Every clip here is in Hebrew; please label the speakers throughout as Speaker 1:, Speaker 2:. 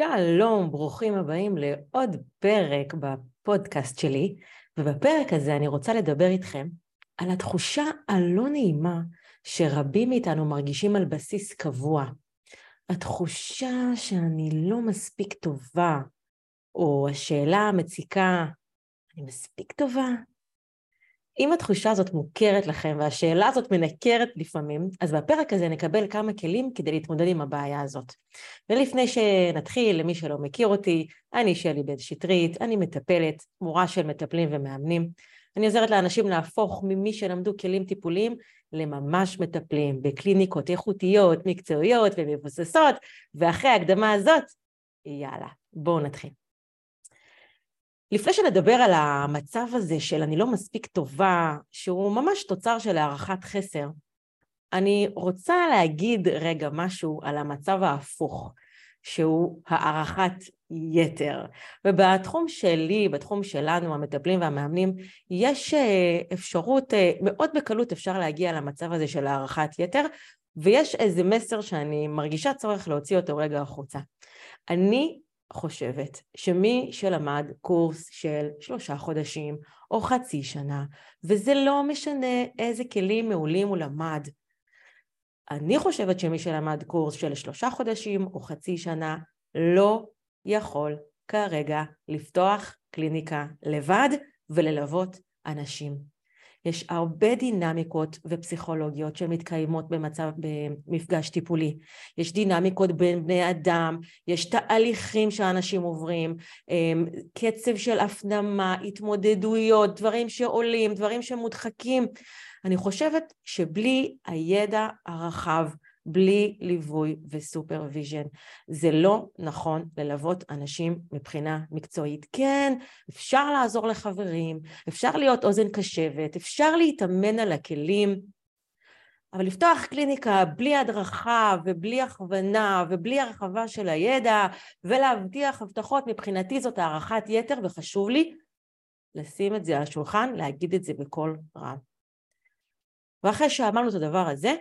Speaker 1: שלום, ברוכים הבאים לעוד פרק בפודקאסט שלי, ובפרק הזה אני רוצה לדבר איתכם על התחושה הלא נעימה שרבים מאיתנו מרגישים על בסיס קבוע. התחושה שאני לא מספיק טובה, או השאלה המציקה, אני מספיק טובה? אם התחושה הזאת מוכרת לכם והשאלה הזאת מנקרת לפעמים, אז בפרק הזה נקבל כמה כלים כדי להתמודד עם הבעיה הזאת. ולפני שנתחיל, למי שלא מכיר אותי, אני שלי בן שטרית, אני מטפלת, מורה של מטפלים ומאמנים. אני עוזרת לאנשים להפוך ממי שלמדו כלים טיפוליים לממש מטפלים בקליניקות איכותיות, מקצועיות ומבוססות, ואחרי ההקדמה הזאת, יאללה, בואו נתחיל. לפני שנדבר על המצב הזה של אני לא מספיק טובה, שהוא ממש תוצר של הערכת חסר, אני רוצה להגיד רגע משהו על המצב ההפוך, שהוא הערכת יתר. ובתחום שלי, בתחום שלנו, המטפלים והמאמנים, יש אה, אפשרות, אה, מאוד בקלות אפשר להגיע למצב הזה של הערכת יתר, ויש איזה מסר שאני מרגישה צורך להוציא אותו רגע החוצה. אני חושבת שמי שלמד קורס של שלושה חודשים או חצי שנה, וזה לא משנה איזה כלים מעולים הוא למד, אני חושבת שמי שלמד קורס של שלושה חודשים או חצי שנה לא יכול כרגע לפתוח קליניקה לבד וללוות אנשים. יש הרבה דינמיקות ופסיכולוגיות שמתקיימות במצב, במפגש טיפולי. יש דינמיקות בין בני אדם, יש תהליכים שאנשים עוברים, אמ, קצב של הפנמה, התמודדויות, דברים שעולים, דברים שמודחקים. אני חושבת שבלי הידע הרחב בלי ליווי ו supervision. זה לא נכון ללוות אנשים מבחינה מקצועית. כן, אפשר לעזור לחברים, אפשר להיות אוזן קשבת, אפשר להתאמן על הכלים, אבל לפתוח קליניקה בלי הדרכה ובלי הכוונה ובלי הרחבה של הידע ולהבטיח הבטחות, מבחינתי זאת הערכת יתר וחשוב לי לשים את זה על השולחן, להגיד את זה בקול רם. ואחרי שאמרנו את הדבר הזה,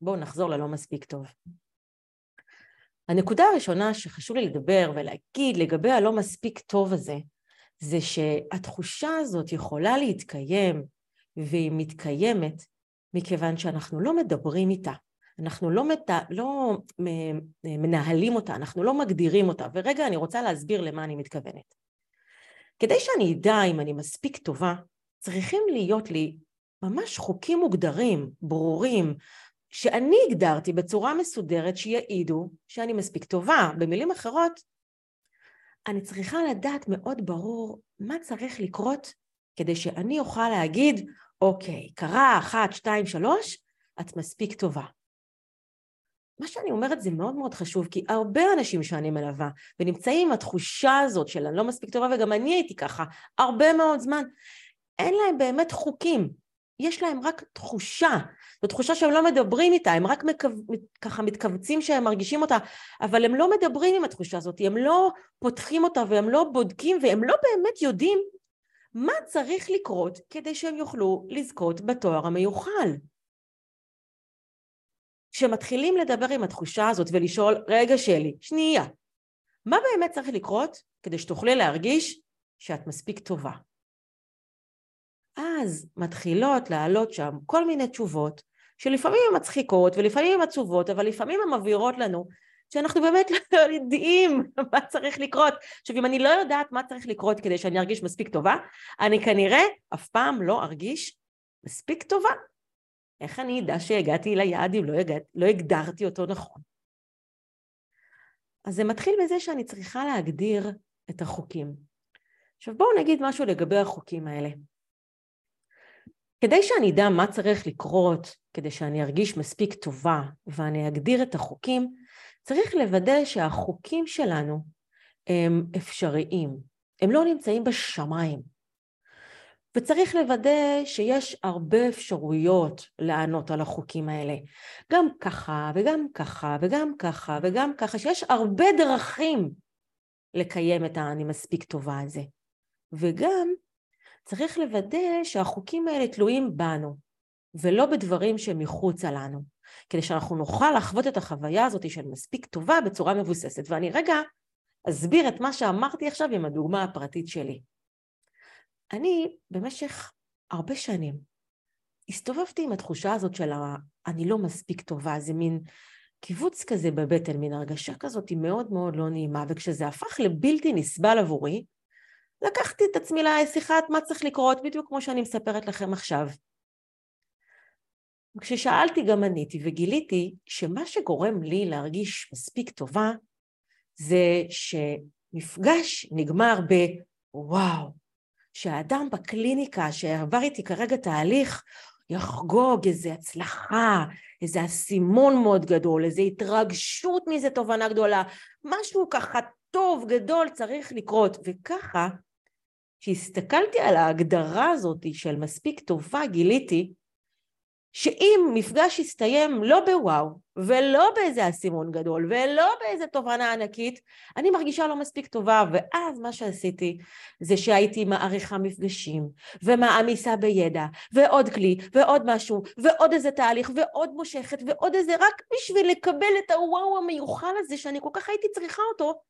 Speaker 1: בואו נחזור ללא מספיק טוב. הנקודה הראשונה שחשוב לי לדבר ולהגיד לגבי הלא מספיק טוב הזה, זה שהתחושה הזאת יכולה להתקיים, והיא מתקיימת מכיוון שאנחנו לא מדברים איתה, אנחנו לא, מת... לא מנהלים אותה, אנחנו לא מגדירים אותה, ורגע אני רוצה להסביר למה אני מתכוונת. כדי שאני אדע אם אני מספיק טובה, צריכים להיות לי ממש חוקים מוגדרים, ברורים, שאני הגדרתי בצורה מסודרת שיעידו שאני מספיק טובה. במילים אחרות, אני צריכה לדעת מאוד ברור מה צריך לקרות כדי שאני אוכל להגיד, אוקיי, קרה אחת, שתיים, שלוש, את מספיק טובה. מה שאני אומרת זה מאוד מאוד חשוב, כי הרבה אנשים שאני מלווה ונמצאים עם התחושה הזאת של אני לא מספיק טובה, וגם אני הייתי ככה הרבה מאוד זמן, אין להם באמת חוקים. יש להם רק תחושה, זו תחושה שהם לא מדברים איתה, הם רק מקו... ככה מתכווצים שהם מרגישים אותה, אבל הם לא מדברים עם התחושה הזאת, הם לא פותחים אותה והם לא בודקים והם לא באמת יודעים מה צריך לקרות כדי שהם יוכלו לזכות בתואר המיוחל. כשמתחילים לדבר עם התחושה הזאת ולשאול, רגע שלי, שנייה, מה באמת צריך לקרות כדי שתוכלי להרגיש שאת מספיק טובה? אז מתחילות לעלות שם כל מיני תשובות שלפעמים הן מצחיקות ולפעמים הן עצובות, אבל לפעמים הן מבהירות לנו שאנחנו באמת לא יודעים מה צריך לקרות. עכשיו, אם אני לא יודעת מה צריך לקרות כדי שאני ארגיש מספיק טובה, אני כנראה אף פעם לא ארגיש מספיק טובה. איך אני אדע שהגעתי ליעד אם לא, הגע... לא הגדרתי אותו נכון? אז זה מתחיל בזה שאני צריכה להגדיר את החוקים. עכשיו בואו נגיד משהו לגבי החוקים האלה. כדי שאני אדע מה צריך לקרות, כדי שאני ארגיש מספיק טובה ואני אגדיר את החוקים, צריך לוודא שהחוקים שלנו הם אפשריים, הם לא נמצאים בשמיים. וצריך לוודא שיש הרבה אפשרויות לענות על החוקים האלה. גם ככה וגם ככה וגם ככה וגם ככה, שיש הרבה דרכים לקיים את ה"אני מספיק טובה" הזה. וגם צריך לוודא שהחוקים האלה תלויים בנו, ולא בדברים שמחוצה לנו, כדי שאנחנו נוכל לחוות את החוויה הזאת של מספיק טובה בצורה מבוססת. ואני רגע אסביר את מה שאמרתי עכשיו עם הדוגמה הפרטית שלי. אני במשך הרבה שנים הסתובבתי עם התחושה הזאת של אני לא מספיק טובה, זה מין קיבוץ כזה בבטן, מין הרגשה כזאת היא מאוד מאוד לא נעימה, וכשזה הפך לבלתי נסבל עבורי, לקחתי את עצמי לשיחת מה צריך לקרות, בדיוק כמו שאני מספרת לכם עכשיו. כששאלתי גם עניתי וגיליתי שמה שגורם לי להרגיש מספיק טובה זה שמפגש נגמר בוואו, שהאדם בקליניקה שעבר איתי כרגע תהליך יחגוג איזו הצלחה, איזה אסימון מאוד גדול, איזו התרגשות מאיזו תובנה גדולה, משהו ככה טוב, גדול, צריך לקרות. וככה, כשהסתכלתי על ההגדרה הזאת של מספיק טובה, גיליתי שאם מפגש יסתיים לא בוואו, ולא באיזה אסימון גדול, ולא באיזה תובנה ענקית, אני מרגישה לא מספיק טובה, ואז מה שעשיתי זה שהייתי מעריכה מפגשים, ומעמיסה בידע, ועוד כלי, ועוד משהו, ועוד איזה תהליך, ועוד מושכת, ועוד איזה, רק בשביל לקבל את הוואו המיוחל הזה, שאני כל כך הייתי צריכה אותו,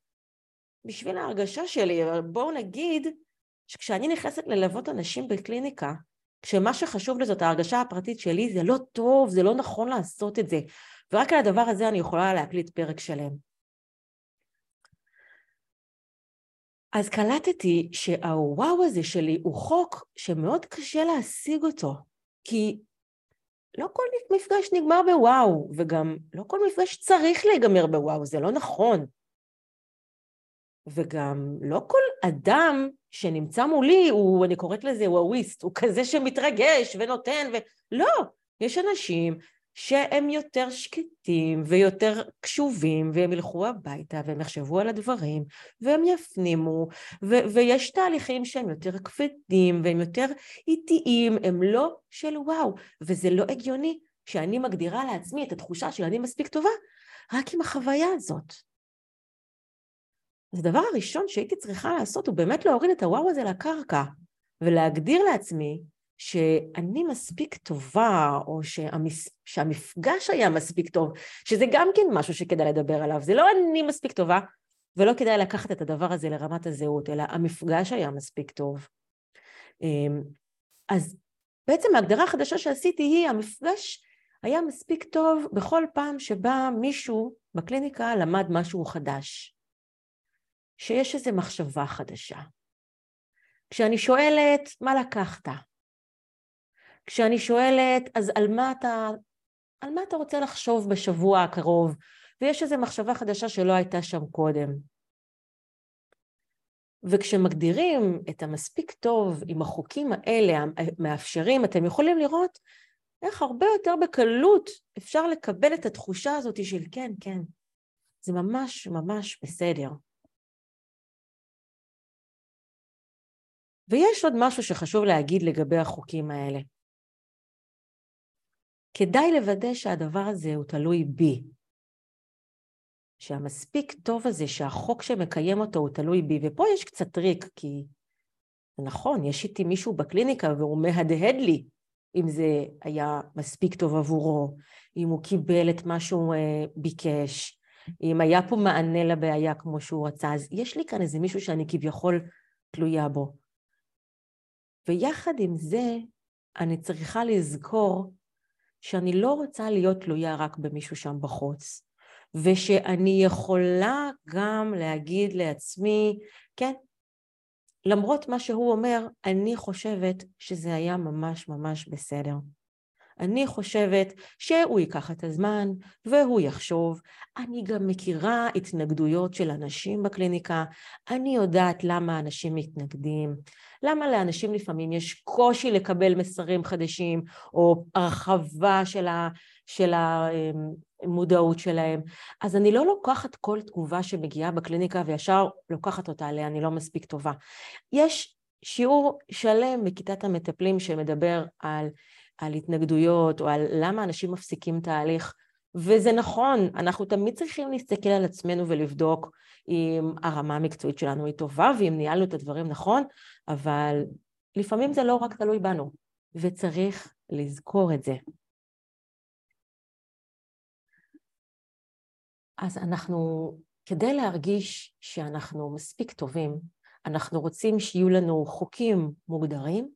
Speaker 1: בשביל ההרגשה שלי, בואו נגיד, שכשאני נכנסת ללוות אנשים בקליניקה, כשמה שחשוב לי זאת ההרגשה הפרטית שלי, זה לא טוב, זה לא נכון לעשות את זה. ורק על הדבר הזה אני יכולה להקליט פרק שלם. אז קלטתי שהוואו הזה שלי הוא חוק שמאוד קשה להשיג אותו, כי לא כל מפגש נגמר בוואו, וגם לא כל מפגש צריך להיגמר בוואו, זה לא נכון. וגם לא כל אדם שנמצא מולי הוא, אני קוראת לזה וואוויסט, הוא כזה שמתרגש ונותן, ו... לא, יש אנשים שהם יותר שקטים ויותר קשובים והם ילכו הביתה והם יחשבו על הדברים והם יפנימו ו- ויש תהליכים שהם יותר כבדים והם יותר איטיים, הם לא של וואו וזה לא הגיוני שאני מגדירה לעצמי את התחושה של אני מספיק טובה רק עם החוויה הזאת. אז הדבר הראשון שהייתי צריכה לעשות הוא באמת להוריד את הוואו הזה לקרקע ולהגדיר לעצמי שאני מספיק טובה, או שהמס... שהמפגש היה מספיק טוב, שזה גם כן משהו שכדאי לדבר עליו. זה לא אני מספיק טובה, ולא כדאי לקחת את הדבר הזה לרמת הזהות, אלא המפגש היה מספיק טוב. אמ, אז בעצם ההגדרה החדשה שעשיתי היא, המפגש היה מספיק טוב בכל פעם שבה מישהו בקליניקה למד משהו חדש. שיש איזו מחשבה חדשה. כשאני שואלת, מה לקחת? כשאני שואלת, אז על מה אתה, על מה אתה רוצה לחשוב בשבוע הקרוב? ויש איזו מחשבה חדשה שלא הייתה שם קודם. וכשמגדירים את המספיק טוב עם החוקים האלה המאפשרים, אתם יכולים לראות איך הרבה יותר בקלות אפשר לקבל את התחושה הזאת של כן, כן, זה ממש ממש בסדר. ויש עוד משהו שחשוב להגיד לגבי החוקים האלה. כדאי לוודא שהדבר הזה הוא תלוי בי. שהמספיק טוב הזה, שהחוק שמקיים אותו הוא תלוי בי, ופה יש קצת טריק, כי נכון, יש איתי מישהו בקליניקה והוא מהדהד לי אם זה היה מספיק טוב עבורו, אם הוא קיבל את מה שהוא uh, ביקש, אם היה פה מענה לבעיה כמו שהוא רצה, אז יש לי כאן איזה מישהו שאני כביכול תלויה בו. ויחד עם זה, אני צריכה לזכור שאני לא רוצה להיות תלויה רק במישהו שם בחוץ, ושאני יכולה גם להגיד לעצמי, כן, למרות מה שהוא אומר, אני חושבת שזה היה ממש ממש בסדר. אני חושבת שהוא ייקח את הזמן והוא יחשוב. אני גם מכירה התנגדויות של אנשים בקליניקה, אני יודעת למה אנשים מתנגדים, למה לאנשים לפעמים יש קושי לקבל מסרים חדשים או הרחבה של, ה, של המודעות שלהם. אז אני לא לוקחת כל תגובה שמגיעה בקליניקה וישר לוקחת אותה עליה, אני לא מספיק טובה. יש שיעור שלם בכיתת המטפלים שמדבר על על התנגדויות או על למה אנשים מפסיקים תהליך, וזה נכון, אנחנו תמיד צריכים להסתכל על עצמנו ולבדוק אם הרמה המקצועית שלנו היא טובה ואם ניהלנו את הדברים נכון, אבל לפעמים זה לא רק תלוי בנו, וצריך לזכור את זה. אז אנחנו כדי להרגיש שאנחנו מספיק טובים, אנחנו רוצים שיהיו לנו חוקים מוגדרים,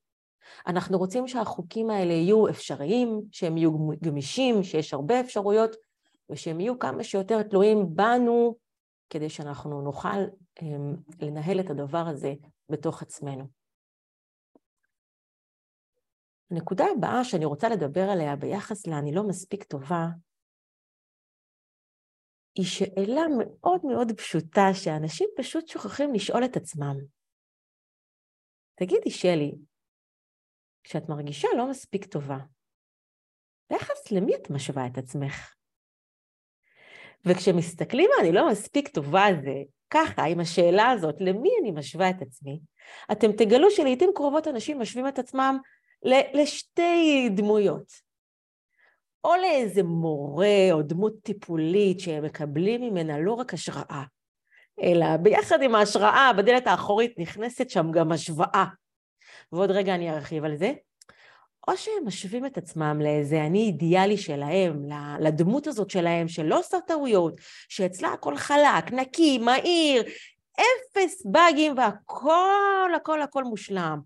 Speaker 1: אנחנו רוצים שהחוקים האלה יהיו אפשריים, שהם יהיו גמישים, שיש הרבה אפשרויות, ושהם יהיו כמה שיותר תלויים בנו, כדי שאנחנו נוכל הם, לנהל את הדבר הזה בתוך עצמנו. הנקודה הבאה שאני רוצה לדבר עליה ביחס ל"אני לא מספיק טובה", היא שאלה מאוד מאוד פשוטה שאנשים פשוט שוכחים לשאול את עצמם. תגידי, שלי, כשאת מרגישה לא מספיק טובה, ביחס למי את משווה את עצמך? וכשמסתכלים אני לא מספיק טובה זה ככה, עם השאלה הזאת, למי אני משווה את עצמי, אתם תגלו שלעיתים קרובות אנשים משווים את עצמם לשתי דמויות. או לאיזה מורה או דמות טיפולית שהם מקבלים ממנה לא רק השראה, אלא ביחד עם ההשראה, בדלת האחורית נכנסת שם גם השוואה. ועוד רגע אני ארחיב על זה. או שהם משווים את עצמם לאיזה אני אידיאלי שלהם, לדמות הזאת שלהם, שלא עושה טעויות, שאצלה הכל חלק, נקי, מהיר, אפס באגים והכל הכל הכל מושלם.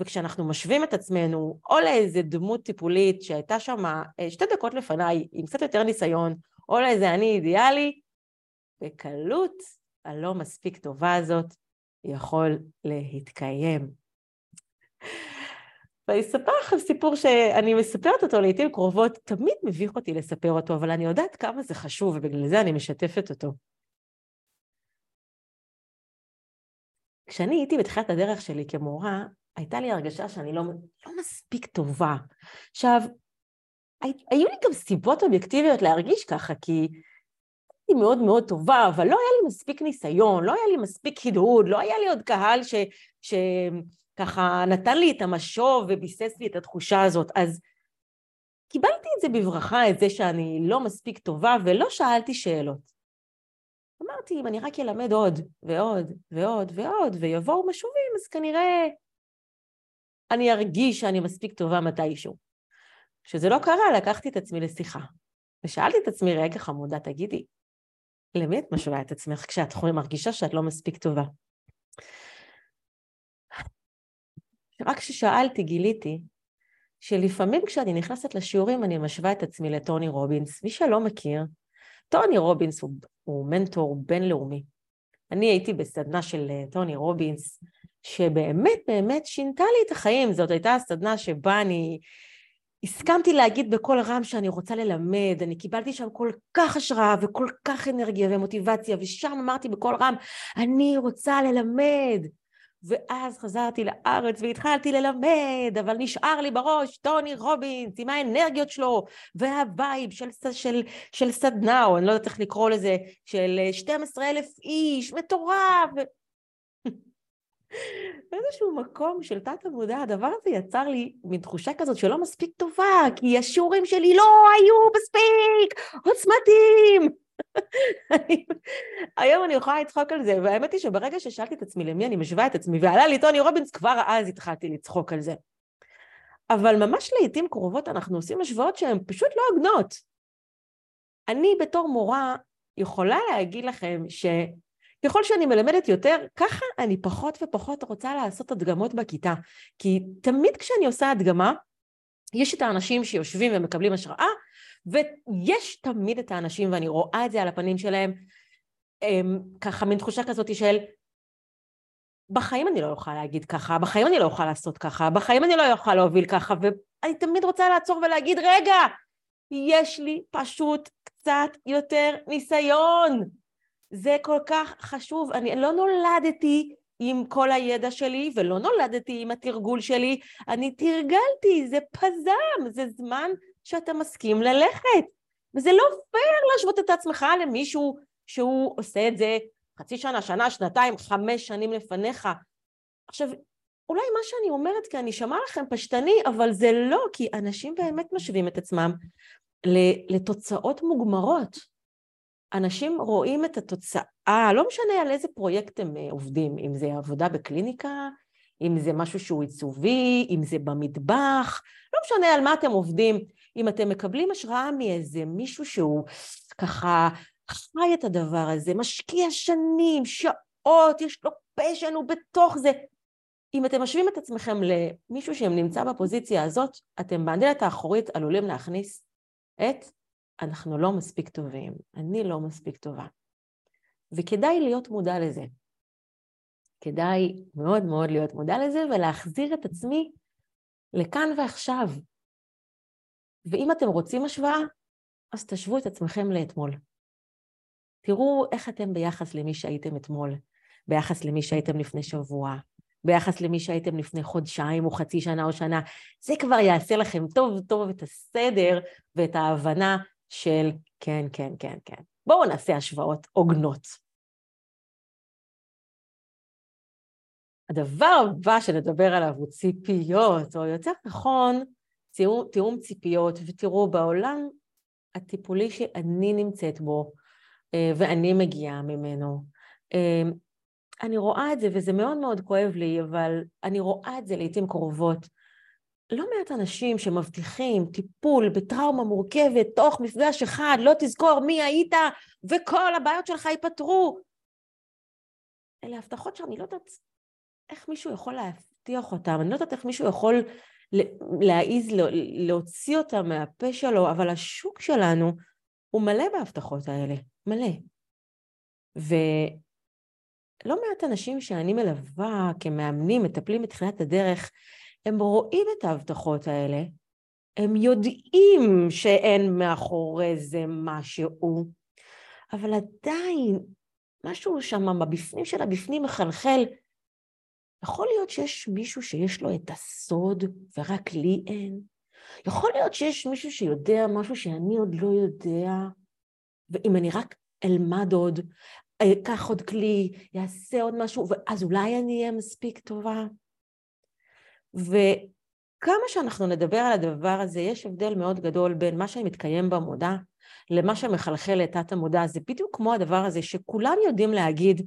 Speaker 1: וכשאנחנו משווים את עצמנו או לאיזה דמות טיפולית שהייתה שם אה, שתי דקות לפניי עם קצת יותר ניסיון, או לאיזה אני אידיאלי, בקלות הלא מספיק טובה הזאת יכול להתקיים. ואני אספר לכם סיפור שאני מספרת אותו לעיתים קרובות, תמיד מביך אותי לספר אותו, אבל אני יודעת כמה זה חשוב ובגלל זה אני משתפת אותו. כשאני הייתי בתחילת הדרך שלי כמורה, הייתה לי הרגשה שאני לא, לא מספיק טובה. עכשיו, היו לי גם סיבות אובייקטיביות להרגיש ככה, כי הייתי מאוד מאוד טובה, אבל לא היה לי מספיק ניסיון, לא היה לי מספיק הדהוד, לא היה לי עוד קהל ש, שככה נתן לי את המשוב וביסס לי את התחושה הזאת. אז קיבלתי את זה בברכה, את זה שאני לא מספיק טובה, ולא שאלתי שאלות. אמרתי, אם אני רק אלמד עוד ועוד ועוד ועוד, ויבואו משובים, אז כנראה אני ארגיש שאני מספיק טובה מתישהו. כשזה לא קרה, לקחתי את עצמי לשיחה. ושאלתי את עצמי, רגע חמודה, תגידי, למי את משווה את עצמך כשאת מרגישה שאת לא מספיק טובה? רק כששאלתי גיליתי שלפעמים כשאני נכנסת לשיעורים אני משווה את עצמי לטוני רובינס. מי שלא מכיר, טוני רובינס הוא, הוא מנטור בינלאומי. אני הייתי בסדנה של אה, טוני רובינס, שבאמת באמת שינתה לי את החיים. זאת הייתה הסדנה שבה אני הסכמתי להגיד בקול רם שאני רוצה ללמד, אני קיבלתי שם כל כך השראה וכל כך אנרגיה ומוטיבציה, ושם אמרתי בקול רם, אני רוצה ללמד. ואז חזרתי לארץ והתחלתי ללמד, אבל נשאר לי בראש טוני רובינס עם האנרגיות שלו והווייב של, של, של סדנה, או אני לא יודעת איך לקרוא לזה, של 12 אלף איש, מטורף. באיזשהו מקום של תת עבודה, הדבר הזה יצר לי מין תחושה כזאת שלא מספיק טובה, כי השיעורים שלי לא היו מספיק עוצמתיים. היום אני יכולה לצחוק על זה, והאמת היא שברגע ששאלתי את עצמי למי אני משווה את עצמי, ועלה לי טוני רובינס, כבר אז התחלתי לצחוק על זה. אבל ממש לעיתים קרובות אנחנו עושים השוואות שהן פשוט לא הוגנות. אני בתור מורה יכולה להגיד לכם שככל שאני מלמדת יותר, ככה אני פחות ופחות רוצה לעשות הדגמות בכיתה. כי תמיד כשאני עושה הדגמה, יש את האנשים שיושבים ומקבלים השראה, ויש תמיד את האנשים, ואני רואה את זה על הפנים שלהם, הם, ככה מין תחושה כזאת של בחיים אני לא אוכל להגיד ככה, בחיים אני לא אוכל לעשות ככה, בחיים אני לא אוכל להוביל ככה, ואני תמיד רוצה לעצור ולהגיד, רגע, יש לי פשוט קצת יותר ניסיון. זה כל כך חשוב. אני לא נולדתי עם כל הידע שלי, ולא נולדתי עם התרגול שלי, אני תרגלתי, זה פזם, זה זמן שאתה מסכים ללכת. וזה לא פייר להשוות את עצמך למישהו שהוא עושה את זה חצי שנה, שנה, שנתיים, חמש שנים לפניך. עכשיו, אולי מה שאני אומרת כאן נשמע לכם פשטני, אבל זה לא, כי אנשים באמת משווים את עצמם לתוצאות מוגמרות. אנשים רואים את התוצאה, לא משנה על איזה פרויקט הם אה, עובדים, אם זה עבודה בקליניקה, אם זה משהו שהוא עיצובי, אם זה במטבח, לא משנה על מה אתם עובדים, אם אתם מקבלים השראה מאיזה מישהו שהוא ככה חי את הדבר הזה, משקיע שנים, שעות, יש לו פשן, הוא בתוך זה. אם אתם משווים את עצמכם למישהו שנמצא בפוזיציה הזאת, אתם בדלת האחורית עלולים להכניס את אנחנו לא מספיק טובים, אני לא מספיק טובה. וכדאי להיות מודע לזה. כדאי מאוד מאוד להיות מודע לזה ולהחזיר את עצמי לכאן ועכשיו. ואם אתם רוצים השוואה, אז תשוו את עצמכם לאתמול. תראו איך אתם ביחס למי שהייתם אתמול, ביחס למי שהייתם לפני שבוע, ביחס למי שהייתם לפני חודשיים או חצי שנה או שנה. זה כבר יעשה לכם טוב טוב את הסדר ואת ההבנה של כן, כן, כן, כן. בואו נעשה השוואות הוגנות. הדבר הבא שנדבר עליו הוא ציפיות, או יותר נכון, תיאום, תיאום ציפיות, ותראו, בעולם הטיפולי שאני נמצאת בו, אה, ואני מגיעה ממנו, אה, אני רואה את זה, וזה מאוד מאוד כואב לי, אבל אני רואה את זה לעיתים קרובות. לא מעט אנשים שמבטיחים טיפול בטראומה מורכבת תוך מפגש אחד, לא תזכור מי היית וכל הבעיות שלך ייפתרו. אלה הבטחות שאני לא יודעת איך מישהו יכול להבטיח אותן, אני לא יודעת איך מישהו יכול להעיז להוציא אותן מהפה שלו, אבל השוק שלנו הוא מלא בהבטחות האלה, מלא. ולא מעט אנשים שאני מלווה כמאמנים, מטפלים בתחילת הדרך, הם רואים את ההבטחות האלה, הם יודעים שאין מאחורי זה משהו, אבל עדיין משהו שם בפנים של הבפנים מחלחל. יכול להיות שיש מישהו שיש לו את הסוד ורק לי אין? יכול להיות שיש מישהו שיודע משהו שאני עוד לא יודע, ואם אני רק אלמד עוד, אקח עוד כלי, יעשה עוד משהו, ואז אולי אני אהיה מספיק טובה. וכמה שאנחנו נדבר על הדבר הזה, יש הבדל מאוד גדול בין מה שמתקיים במודע למה שמחלחל לתת המודע. זה בדיוק כמו הדבר הזה שכולם יודעים להגיד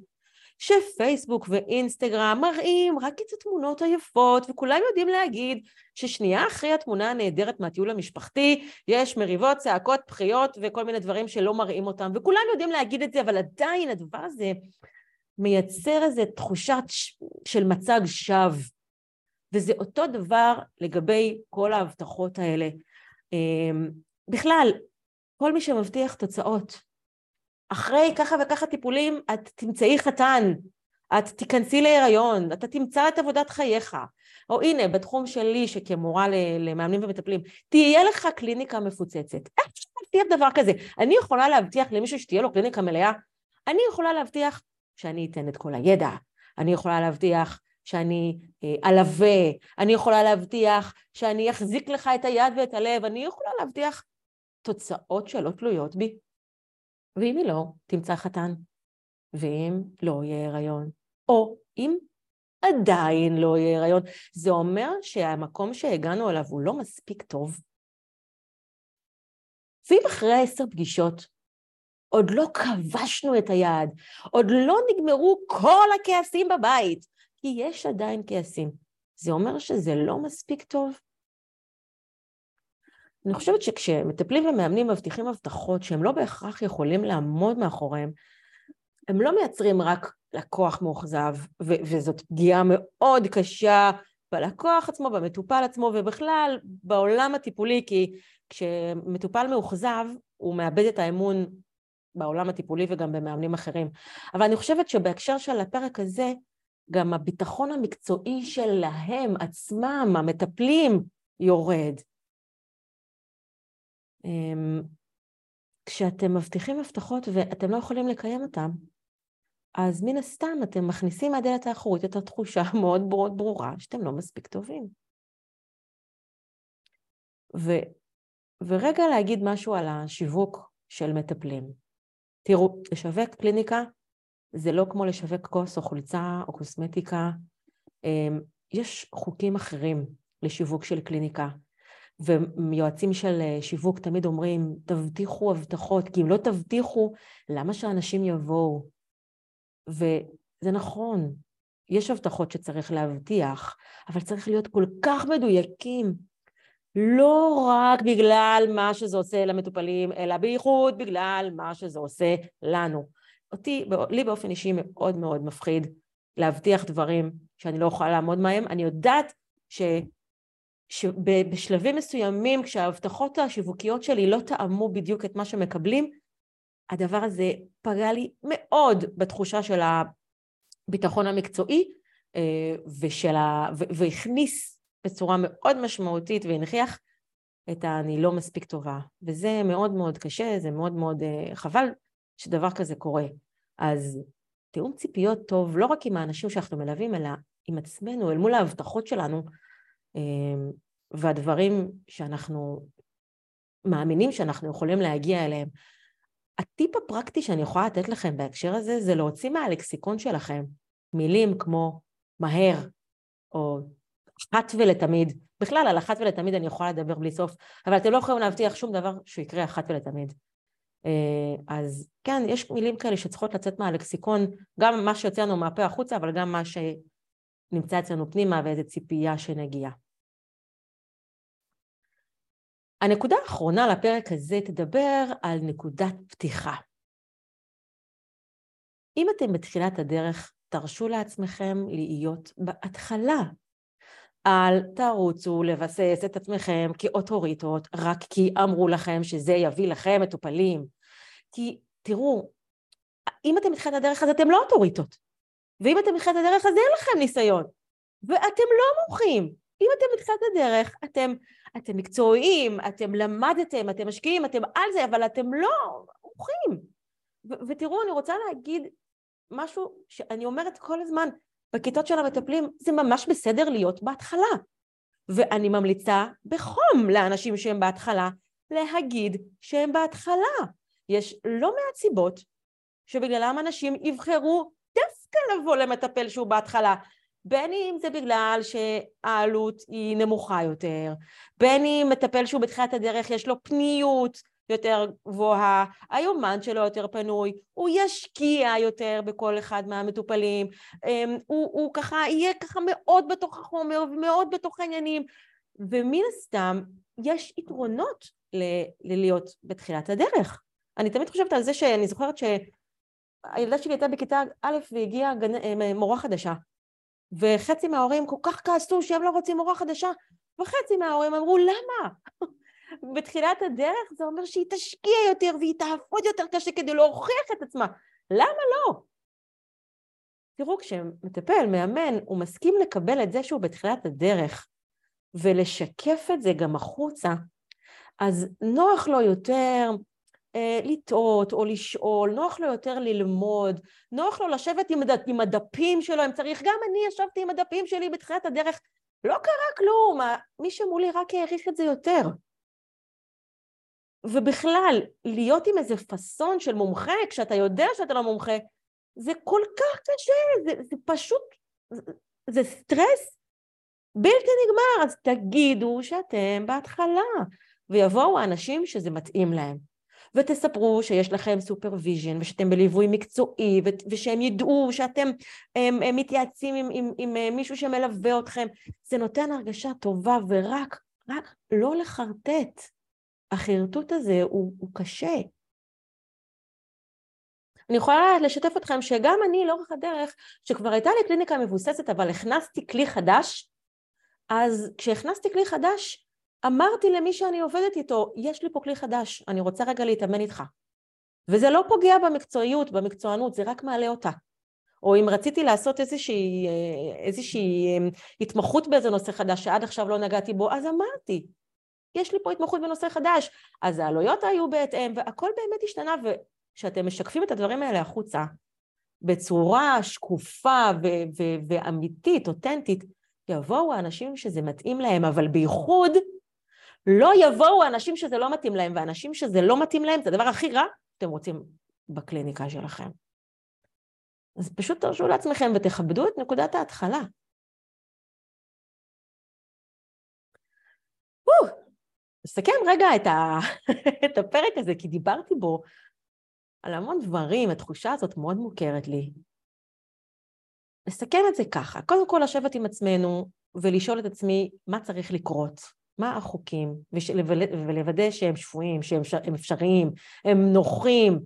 Speaker 1: שפייסבוק ואינסטגרם מראים רק את התמונות היפות, וכולם יודעים להגיד ששנייה אחרי התמונה הנהדרת מהטיול המשפחתי, יש מריבות, צעקות, בחיות וכל מיני דברים שלא מראים אותם, וכולם יודעים להגיד את זה, אבל עדיין הדבר הזה מייצר איזו תחושת של מצג שווא. וזה אותו דבר לגבי כל ההבטחות האלה. אמ, בכלל, כל מי שמבטיח תוצאות, אחרי ככה וככה טיפולים את תמצאי חתן, את תיכנסי להיריון, אתה תמצא את עבודת חייך. או הנה, בתחום שלי, שכמורה למאמנים ומטפלים, תהיה לך קליניקה מפוצצת. איך אפשר להבטיח דבר כזה? אני יכולה להבטיח למישהו שתהיה לו קליניקה מלאה? אני יכולה להבטיח שאני אתן את כל הידע. אני יכולה להבטיח שאני אה, אלווה, אני יכולה להבטיח שאני אחזיק לך את היד ואת הלב, אני יכולה להבטיח תוצאות שלא תלויות בי. ואם היא לא, תמצא חתן. ואם לא יהיה הריון, או אם עדיין לא יהיה הריון, זה אומר שהמקום שהגענו אליו הוא לא מספיק טוב. ואם אחרי עשר פגישות עוד לא כבשנו את היעד, עוד לא נגמרו כל הכעסים בבית, כי יש עדיין כעסים. זה אומר שזה לא מספיק טוב? אני חושבת שכשמטפלים ומאמנים מבטיחים הבטחות שהם לא בהכרח יכולים לעמוד מאחוריהם, הם לא מייצרים רק לקוח מאוכזב, וזאת פגיעה מאוד קשה בלקוח עצמו, במטופל עצמו, ובכלל בעולם הטיפולי, כי כשמטופל מאוכזב, הוא מאבד את האמון בעולם הטיפולי וגם במאמנים אחרים. אבל אני חושבת שבהקשר של הפרק הזה, גם הביטחון המקצועי שלהם עצמם, המטפלים, יורד. אמ, כשאתם מבטיחים הבטחות ואתם לא יכולים לקיים אותן, אז מן הסתם אתם מכניסים מהדלת האחורית את התחושה המאוד מאוד ברורה שאתם לא מספיק טובים. ו, ורגע להגיד משהו על השיווק של מטפלים. תראו, לשווק קליניקה זה לא כמו לשווק כוס או חולצה או קוסמטיקה. אמ, יש חוקים אחרים לשיווק של קליניקה. ויועצים של אה, שיווק תמיד אומרים, תבטיחו הבטחות, כי אם לא תבטיחו, למה שאנשים יבואו? וזה נכון, יש הבטחות שצריך להבטיח, אבל צריך להיות כל כך מדויקים. לא רק בגלל מה שזה עושה למטופלים, אלא בייחוד בגלל מה שזה עושה לנו. אותי, לי באופן אישי מאוד מאוד מפחיד להבטיח דברים שאני לא יכולה לעמוד מהם. אני יודעת ש... שבשלבים מסוימים, כשההבטחות השיווקיות שלי לא טעמו בדיוק את מה שמקבלים, הדבר הזה פגע לי מאוד בתחושה של הביטחון המקצועי אה, ושל ה... והכניס בצורה מאוד משמעותית והנכיח את ה"אני לא מספיק טובה". וזה מאוד מאוד קשה, זה מאוד מאוד אה, חבל שדבר כזה קורה. אז תיאום ציפיות טוב לא רק עם האנשים שאנחנו מלווים, אלא עם עצמנו, אל מול ההבטחות שלנו, והדברים שאנחנו מאמינים שאנחנו יכולים להגיע אליהם. הטיפ הפרקטי שאני יכולה לתת לכם בהקשר הזה, זה להוציא מהלקסיקון שלכם מילים כמו מהר, או אחת ולתמיד. בכלל, על אחת ולתמיד אני יכולה לדבר בלי סוף, אבל אתם לא יכולים להבטיח שום דבר שהוא יקרה אחת ולתמיד. אה, אז כן, יש מילים כאלה שצריכות לצאת מהלקסיקון, גם מה שיוצא לנו מהפה החוצה, אבל גם מה שנמצא אצלנו פנימה ואיזה ציפייה שנגיע. הנקודה האחרונה לפרק הזה תדבר על נקודת פתיחה. אם אתם בתחילת הדרך, תרשו לעצמכם להיות בהתחלה. אל תרוצו לבסס את עצמכם כאוטוריטות רק כי אמרו לכם שזה יביא לכם מטופלים. כי תראו, אם אתם בתחילת הדרך אז אתם לא אוטוריטות. ואם אתם בתחילת הדרך אז אין לכם ניסיון. ואתם לא מומחים. אם אתם בתחילת הדרך, אתם, אתם מקצועיים, אתם למדתם, אתם משקיעים, אתם על זה, אבל אתם לא מומחים. ותראו, אני רוצה להגיד משהו שאני אומרת כל הזמן, בכיתות של המטפלים, זה ממש בסדר להיות בהתחלה. ואני ממליצה בחום לאנשים שהם בהתחלה, להגיד שהם בהתחלה. יש לא מעט סיבות שבגללם אנשים יבחרו דווקא לבוא למטפל שהוא בהתחלה. בין אם זה בגלל שהעלות היא נמוכה יותר, בין אם מטפל שהוא בתחילת הדרך יש לו פניות יותר גבוהה, היומן שלו יותר פנוי, הוא ישקיע יותר בכל אחד מהמטופלים, אמ, הוא, הוא ככה יהיה ככה מאוד בתוך החומר ומאוד בתוך העניינים, ומן הסתם יש יתרונות ללהיות בתחילת הדרך. אני תמיד חושבת על זה שאני זוכרת שהילדה שלי הייתה בכיתה א' והגיעה גנ... אה, מורה חדשה, וחצי מההורים כל כך כעסו שהם לא רוצים מורה חדשה, וחצי מההורים אמרו למה? בתחילת הדרך זה אומר שהיא תשקיע יותר והיא תעבוד יותר קשה כדי להוכיח את עצמה. למה לא? תראו, כשמטפל, מאמן, הוא מסכים לקבל את זה שהוא בתחילת הדרך ולשקף את זה גם החוצה, אז נוח לו יותר לטעות או לשאול, נוח לו יותר ללמוד, נוח לו לשבת עם, הד... עם הדפים שלו, אם צריך. גם אני ישבתי עם הדפים שלי בתחילת הדרך, לא קרה כלום, מי שמולי רק העריך את זה יותר. ובכלל, להיות עם איזה פאסון של מומחה, כשאתה יודע שאתה לא מומחה, זה כל כך קשה, זה, זה פשוט, זה, זה סטרס בלתי נגמר, אז תגידו שאתם בהתחלה, ויבואו האנשים שזה מתאים להם. ותספרו שיש לכם supervision ושאתם בליווי מקצועי ושהם ידעו שאתם הם, הם מתייעצים עם, עם, עם אה, מישהו שמלווה אתכם. זה נותן הרגשה טובה ורק, רק לא לחרטט. החרטוט הזה הוא, הוא קשה. אני יכולה לשתף אתכם שגם אני לאורך הדרך, שכבר הייתה לי קליניקה מבוססת אבל הכנסתי כלי חדש, אז כשהכנסתי כלי חדש אמרתי למי שאני עובדת איתו, יש לי פה כלי חדש, אני רוצה רגע להתאמן איתך. וזה לא פוגע במקצועיות, במקצוענות, זה רק מעלה אותה. או אם רציתי לעשות איזושהי, איזושהי אמ, התמחות באיזה נושא חדש שעד עכשיו לא נגעתי בו, אז אמרתי, יש לי פה התמחות בנושא חדש. אז העלויות היו בהתאם, והכל באמת השתנה, וכשאתם משקפים את הדברים האלה החוצה, בצורה שקופה ו- ו- ואמיתית, אותנטית, יבואו האנשים שזה מתאים להם, אבל בייחוד לא יבואו אנשים שזה לא מתאים להם, ואנשים שזה לא מתאים להם, זה הדבר הכי רע שאתם רוצים בקליניקה שלכם. אז פשוט תרשו לעצמכם ותכבדו את נקודת ההתחלה. נסכם רגע את, ה... את הפרק הזה, כי דיברתי בו על המון דברים, התחושה הזאת מאוד מוכרת לי. נסכם את זה ככה, קודם כל לשבת עם עצמנו ולשאול את עצמי מה צריך לקרות מה החוקים, ולוודא שהם שפויים, שהם אפשריים, הם נוחים,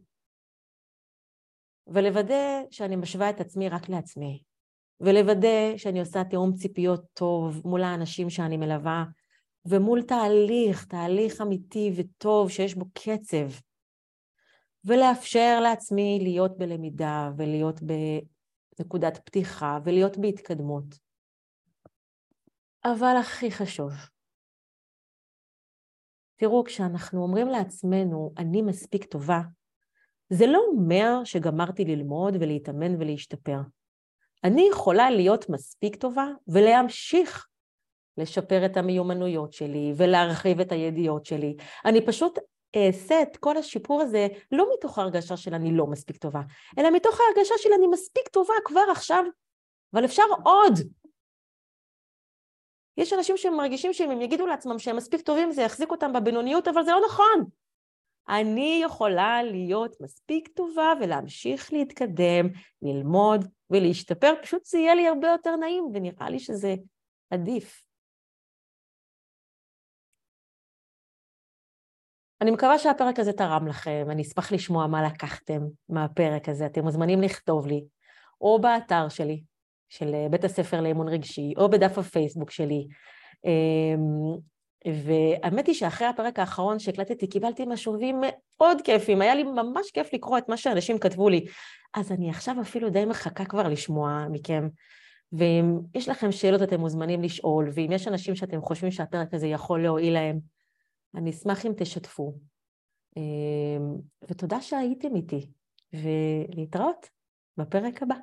Speaker 1: ולוודא שאני משווה את עצמי רק לעצמי, ולוודא שאני עושה תיאום ציפיות טוב מול האנשים שאני מלווה, ומול תהליך, תהליך אמיתי וטוב שיש בו קצב, ולאפשר לעצמי להיות בלמידה ולהיות בנקודת פתיחה ולהיות בהתקדמות. אבל הכי חשוב, תראו, כשאנחנו אומרים לעצמנו, אני מספיק טובה, זה לא אומר שגמרתי ללמוד ולהתאמן ולהשתפר. אני יכולה להיות מספיק טובה ולהמשיך לשפר את המיומנויות שלי ולהרחיב את הידיעות שלי. אני פשוט אעשה את כל השיפור הזה לא מתוך הרגשה של אני לא מספיק טובה, אלא מתוך ההרגשה של אני מספיק טובה כבר עכשיו, אבל אפשר עוד. יש אנשים שמרגישים שאם הם יגידו לעצמם שהם מספיק טובים זה יחזיק אותם בבינוניות, אבל זה לא נכון. אני יכולה להיות מספיק טובה ולהמשיך להתקדם, ללמוד ולהשתפר, פשוט זה יהיה לי הרבה יותר נעים ונראה לי שזה עדיף. אני מקווה שהפרק הזה תרם לכם, אני אשמח לשמוע מה לקחתם מהפרק הזה. אתם מוזמנים לכתוב לי, או באתר שלי, של בית הספר לאימון רגשי, או בדף הפייסבוק שלי. אמ, והאמת היא שאחרי הפרק האחרון שהקלטתי, קיבלתי משובים מאוד כיפים, היה לי ממש כיף לקרוא את מה שאנשים כתבו לי. אז אני עכשיו אפילו די מחכה כבר לשמוע מכם. ואם יש לכם שאלות אתם מוזמנים לשאול, ואם יש אנשים שאתם חושבים שהפרק הזה יכול להועיל להם, אני אשמח אם תשתפו. אמ, ותודה שהייתם איתי, ולהתראות בפרק הבא.